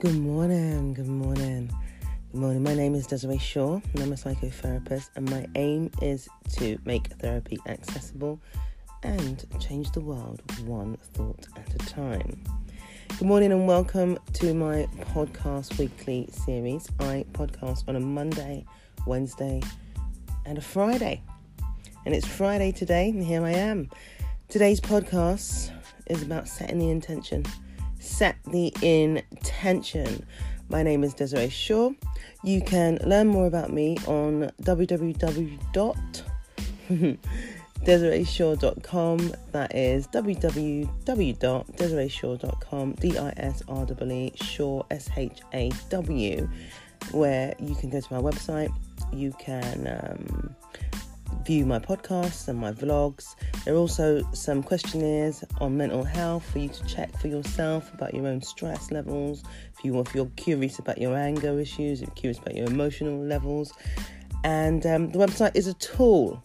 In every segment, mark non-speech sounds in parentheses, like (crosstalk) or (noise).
Good morning, good morning, good morning. My name is Desiree Shaw, and I'm a psychotherapist, and my aim is to make therapy accessible and change the world one thought at a time. Good morning, and welcome to my podcast weekly series. I podcast on a Monday, Wednesday, and a Friday. And it's Friday today, and here I am. Today's podcast is about setting the intention set the intention. My name is Desiree Shaw. You can learn more about me on www.desireeshaw.com. (laughs) That is www.desireeshaw.com, D I S R E Shaw, S H A W, where you can go to my website. You can um, view my podcasts and my vlogs. There are also some questionnaires on mental health for you to check for yourself about your own stress levels. If you if you're curious about your anger issues, if you're curious about your emotional levels, and um, the website is a tool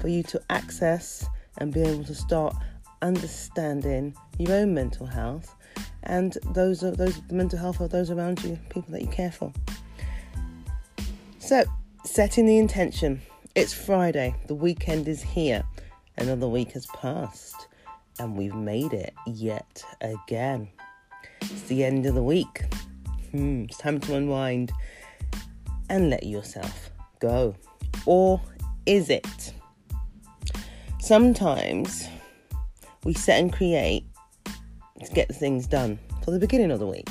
for you to access and be able to start understanding your own mental health and those of those the mental health of those around you, people that you care for. So, setting the intention. It's Friday, the weekend is here, another week has passed, and we've made it yet again. It's the end of the week. Hmm, it's time to unwind and let yourself go. Or is it? Sometimes we set and create to get things done for the beginning of the week.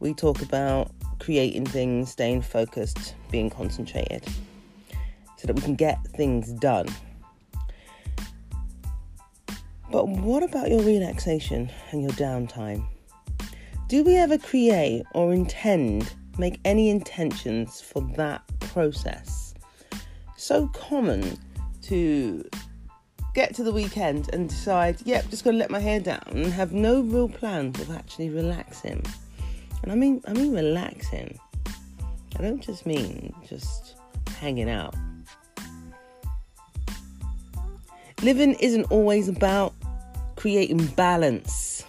We talk about creating things, staying focused, being concentrated so that we can get things done. But what about your relaxation and your downtime? Do we ever create or intend, make any intentions for that process? So common to get to the weekend and decide, yep, just gonna let my hair down and have no real plans of actually relaxing. And I mean I mean relaxing. I don't just mean just hanging out. Living isn't always about creating balance.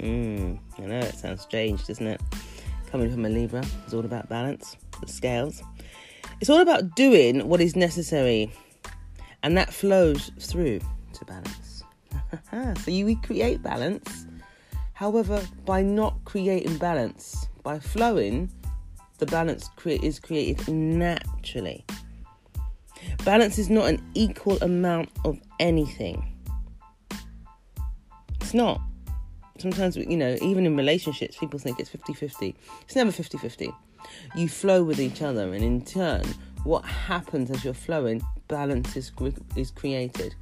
Mm, I know it sounds strange, doesn't it? Coming from a Libra, it's all about balance, the scales. It's all about doing what is necessary, and that flows through to balance. (laughs) so you create balance. However, by not creating balance, by flowing, the balance is created naturally. Balance is not an equal amount of anything. It's not. Sometimes, you know, even in relationships, people think it's 50 50. It's never 50 50. You flow with each other, and in turn, what happens as you're flowing, balance is, is created.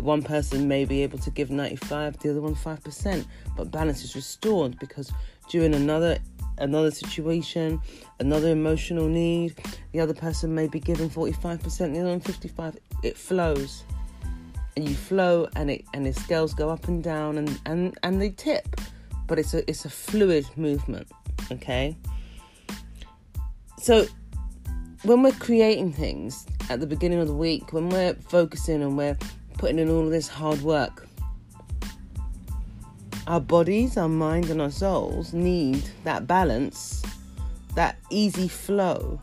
One person may be able to give 95, the other one 5%, but balance is restored because during another another situation, another emotional need, the other person may be given 45%, the other one 55. It flows. And you flow and it and the scales go up and down and, and, and they tip. But it's a it's a fluid movement. Okay. So when we're creating things at the beginning of the week, when we're focusing and we're putting in all of this hard work, our bodies, our minds, and our souls need that balance, that easy flow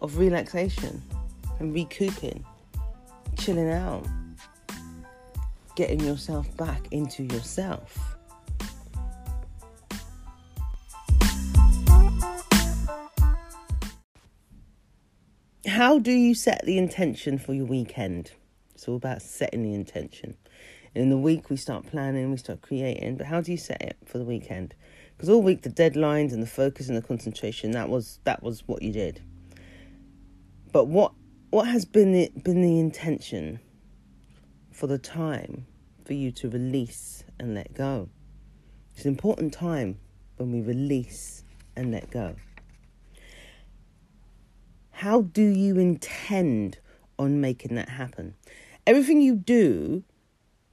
of relaxation and recouping, chilling out, getting yourself back into yourself. How do you set the intention for your weekend? It's all about setting the intention. In the week, we start planning, we start creating. But how do you set it for the weekend? Because all week, the deadlines and the focus and the concentration that was that was what you did. But what what has been the, been the intention for the time for you to release and let go? It's an important time when we release and let go. How do you intend on making that happen? Everything you do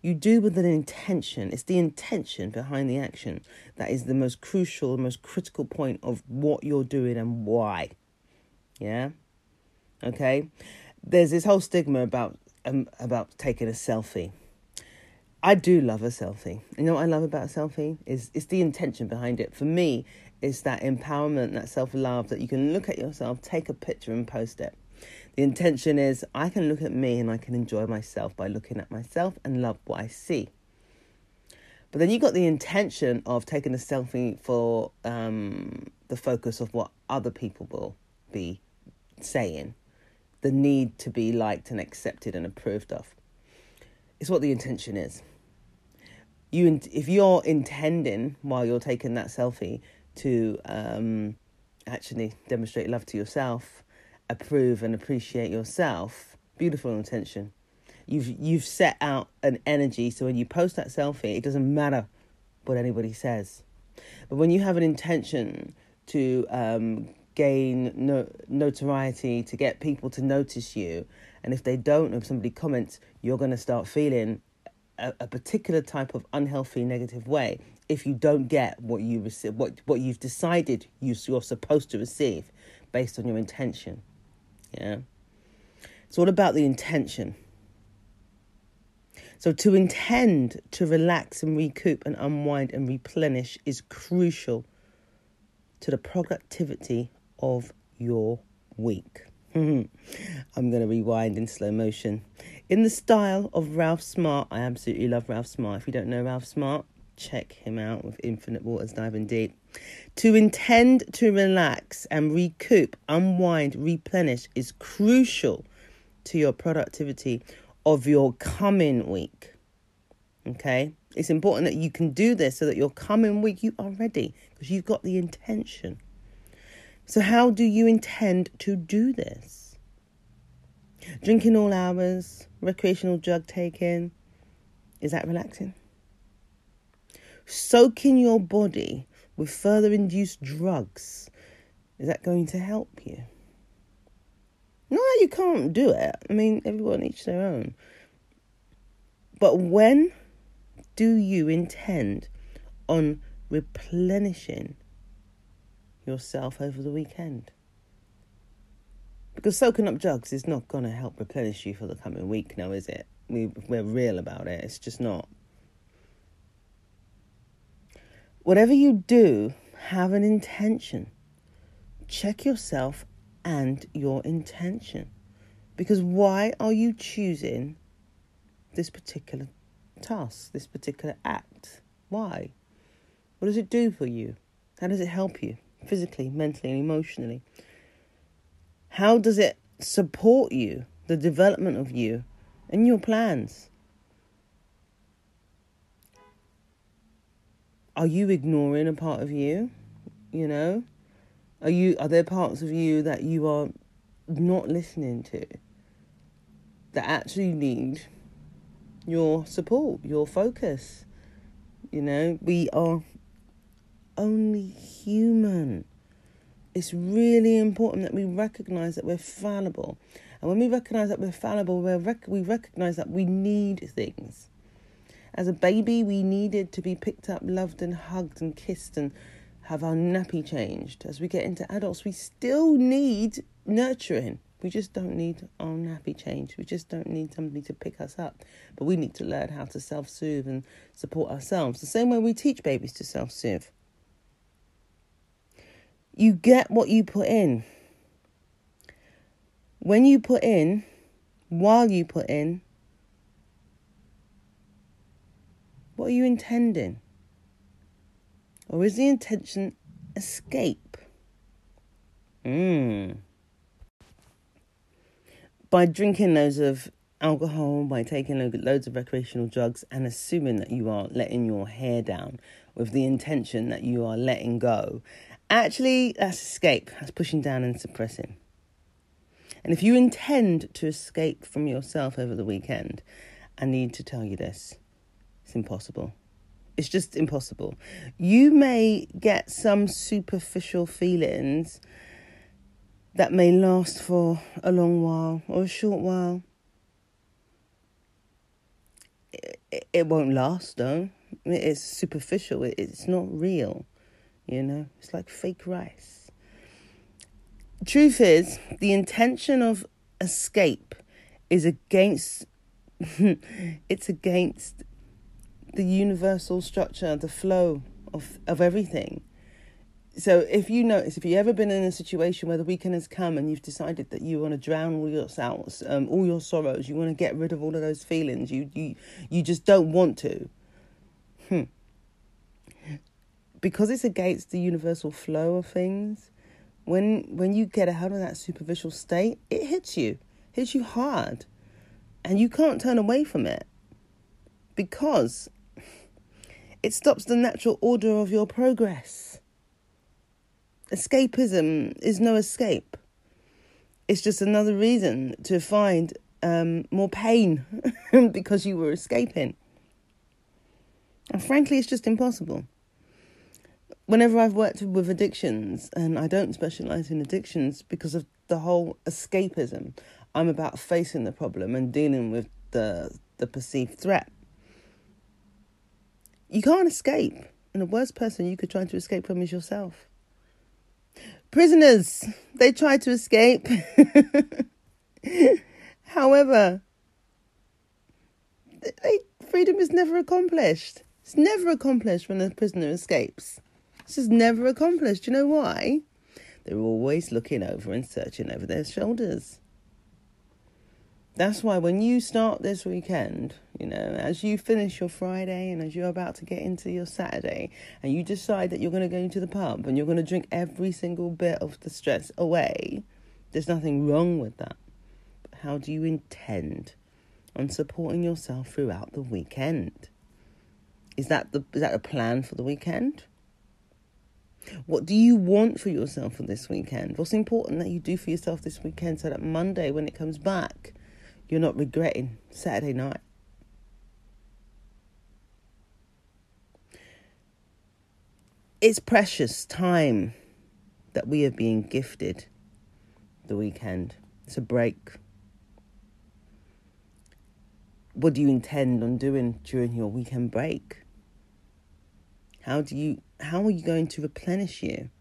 you do with an intention. It's the intention behind the action that is the most crucial, the most critical point of what you're doing and why. Yeah? Okay? There's this whole stigma about um, about taking a selfie. I do love a selfie. You know what I love about a selfie is it's the intention behind it. For me, it's that empowerment, that self love that you can look at yourself, take a picture, and post it. The intention is I can look at me and I can enjoy myself by looking at myself and love what I see. But then you got the intention of taking a selfie for um, the focus of what other people will be saying, the need to be liked and accepted and approved of. It's what the intention is you if you're intending while you're taking that selfie to um, actually demonstrate love to yourself, approve and appreciate yourself, beautiful intention. You've you've set out an energy so when you post that selfie, it doesn't matter what anybody says. But when you have an intention to um, gain no, notoriety, to get people to notice you, and if they don't, if somebody comments, you're going to start feeling a, a particular type of unhealthy negative way if you don't get what you receive what what you've decided you, you're supposed to receive based on your intention yeah it's all about the intention so to intend to relax and recoup and unwind and replenish is crucial to the productivity of your week (laughs) I'm going to rewind in slow motion. In the style of Ralph Smart, I absolutely love Ralph Smart. If you don't know Ralph Smart, check him out with Infinite Waters Diving Deep. To intend to relax and recoup, unwind, replenish is crucial to your productivity of your coming week. Okay? It's important that you can do this so that your coming week you are ready because you've got the intention. So, how do you intend to do this? Drinking all hours, recreational drug taking, is that relaxing? Soaking your body with further induced drugs, is that going to help you? No, you can't do it. I mean, everyone each their own. But when do you intend on replenishing yourself over the weekend. Because soaking up drugs is not going to help replenish you for the coming week now, is it? We, we're real about it. It's just not. Whatever you do, have an intention. Check yourself and your intention. Because why are you choosing this particular task, this particular act? Why? What does it do for you? How does it help you? physically, mentally, and emotionally? How does it support you, the development of you, and your plans? Are you ignoring a part of you? You know? Are you are there parts of you that you are not listening to that actually need your support, your focus? You know, we are only human. It's really important that we recognize that we're fallible. And when we recognize that we're fallible, we're rec- we recognize that we need things. As a baby, we needed to be picked up, loved, and hugged and kissed and have our nappy changed. As we get into adults, we still need nurturing. We just don't need our nappy changed. We just don't need somebody to pick us up. But we need to learn how to self soothe and support ourselves. The same way we teach babies to self soothe. You get what you put in. When you put in, while you put in, what are you intending? Or is the intention escape? Mm. By drinking loads of alcohol, by taking loads of recreational drugs, and assuming that you are letting your hair down with the intention that you are letting go Actually, that's escape. That's pushing down and suppressing. And if you intend to escape from yourself over the weekend, I need to tell you this it's impossible. It's just impossible. You may get some superficial feelings that may last for a long while or a short while. It, it won't last though. It's superficial, it's not real. You know, it's like fake rice. Truth is, the intention of escape is against (laughs) it's against the universal structure, the flow of, of everything. So if you notice, if you've ever been in a situation where the weekend has come and you've decided that you want to drown all your sorrows, um, all your sorrows, you want to get rid of all of those feelings, you you you just don't want to. Hmm. Because it's against the universal flow of things. When when you get out of that superficial state, it hits you, hits you hard, and you can't turn away from it because it stops the natural order of your progress. Escapism is no escape. It's just another reason to find um, more pain (laughs) because you were escaping. And frankly, it's just impossible. Whenever I've worked with addictions, and I don't specialize in addictions because of the whole escapism, I'm about facing the problem and dealing with the the perceived threat. You can't escape. And the worst person you could try to escape from is yourself. Prisoners, they try to escape. (laughs) However, they, freedom is never accomplished. It's never accomplished when a prisoner escapes. This is never accomplished. Do you know why? They're always looking over and searching over their shoulders. That's why when you start this weekend, you know, as you finish your Friday and as you're about to get into your Saturday, and you decide that you're going to go into the pub and you're going to drink every single bit of the stress away, there's nothing wrong with that. But how do you intend on supporting yourself throughout the weekend? Is that the is that a plan for the weekend? What do you want for yourself for this weekend? What's important that you do for yourself this weekend so that Monday when it comes back, you're not regretting Saturday night. It's precious time that we are being gifted the weekend. It's a break. What do you intend on doing during your weekend break? How do you how are you going to replenish you?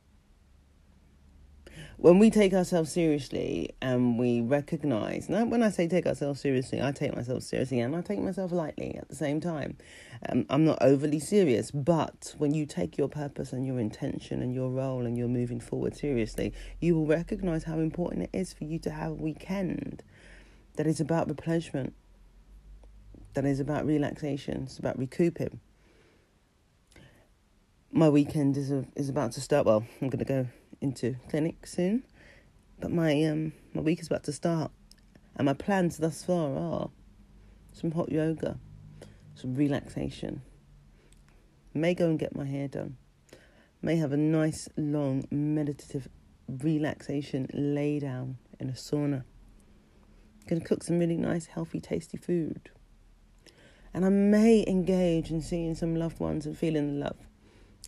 When we take ourselves seriously and we recognize, now when I say take ourselves seriously, I take myself seriously and I take myself lightly at the same time. Um, I'm not overly serious, but when you take your purpose and your intention and your role and you're moving forward seriously, you will recognize how important it is for you to have a weekend that is about replenishment, that is about relaxation, it's about recouping. My weekend is a, is about to start. Well, I'm going to go into clinic soon, but my um my week is about to start, and my plans thus far are some hot yoga, some relaxation. May go and get my hair done. May have a nice long meditative relaxation lay down in a sauna. Gonna cook some really nice, healthy, tasty food. And I may engage in seeing some loved ones and feeling the love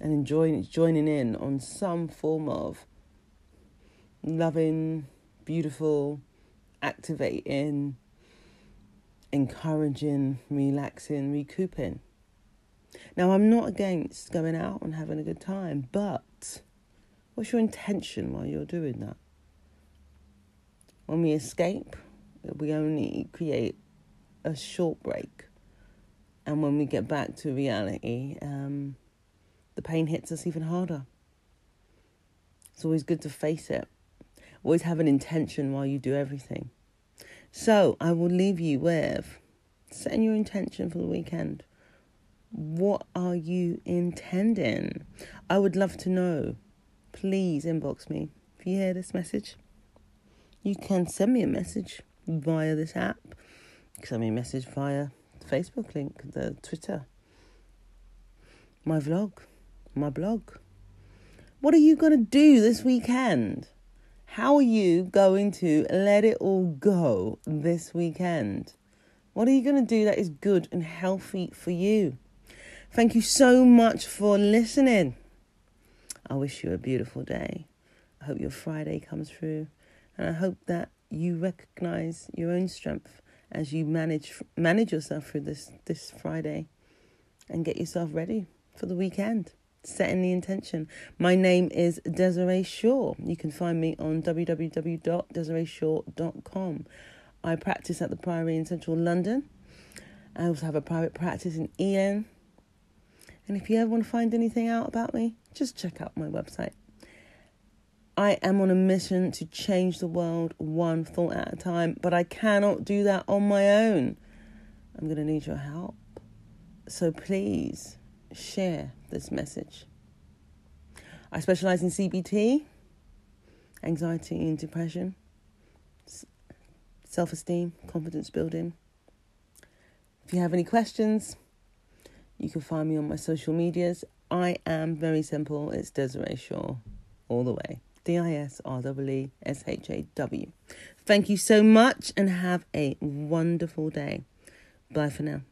and enjoying joining in on some form of loving, beautiful, activating, encouraging, relaxing, recouping. Now, I'm not against going out and having a good time, but what's your intention while you're doing that? When we escape, we only create a short break. And when we get back to reality, um, the pain hits us even harder. It's always good to face it. Always have an intention while you do everything. So I will leave you with setting your intention for the weekend. What are you intending? I would love to know. Please inbox me if you hear this message. You can send me a message via this app. Send me a message via the Facebook link, the Twitter, my vlog my blog. What are you going to do this weekend? How are you going to let it all go this weekend? What are you going to do that is good and healthy for you? Thank you so much for listening. I wish you a beautiful day. I hope your Friday comes through, and I hope that you recognize your own strength as you manage manage yourself through this this Friday and get yourself ready for the weekend setting the intention. My name is Desiree Shaw. You can find me on www.desireeshaw.com. I practice at the Priory in central London. I also have a private practice in Ealing, And if you ever want to find anything out about me, just check out my website. I am on a mission to change the world one thought at a time, but I cannot do that on my own. I'm going to need your help. So please share this message. I specialize in CBT, anxiety and depression, self esteem, confidence building. If you have any questions, you can find me on my social medias. I am very simple. It's Desiree Shaw, all the way. D I S R W E S H A W. Thank you so much and have a wonderful day. Bye for now.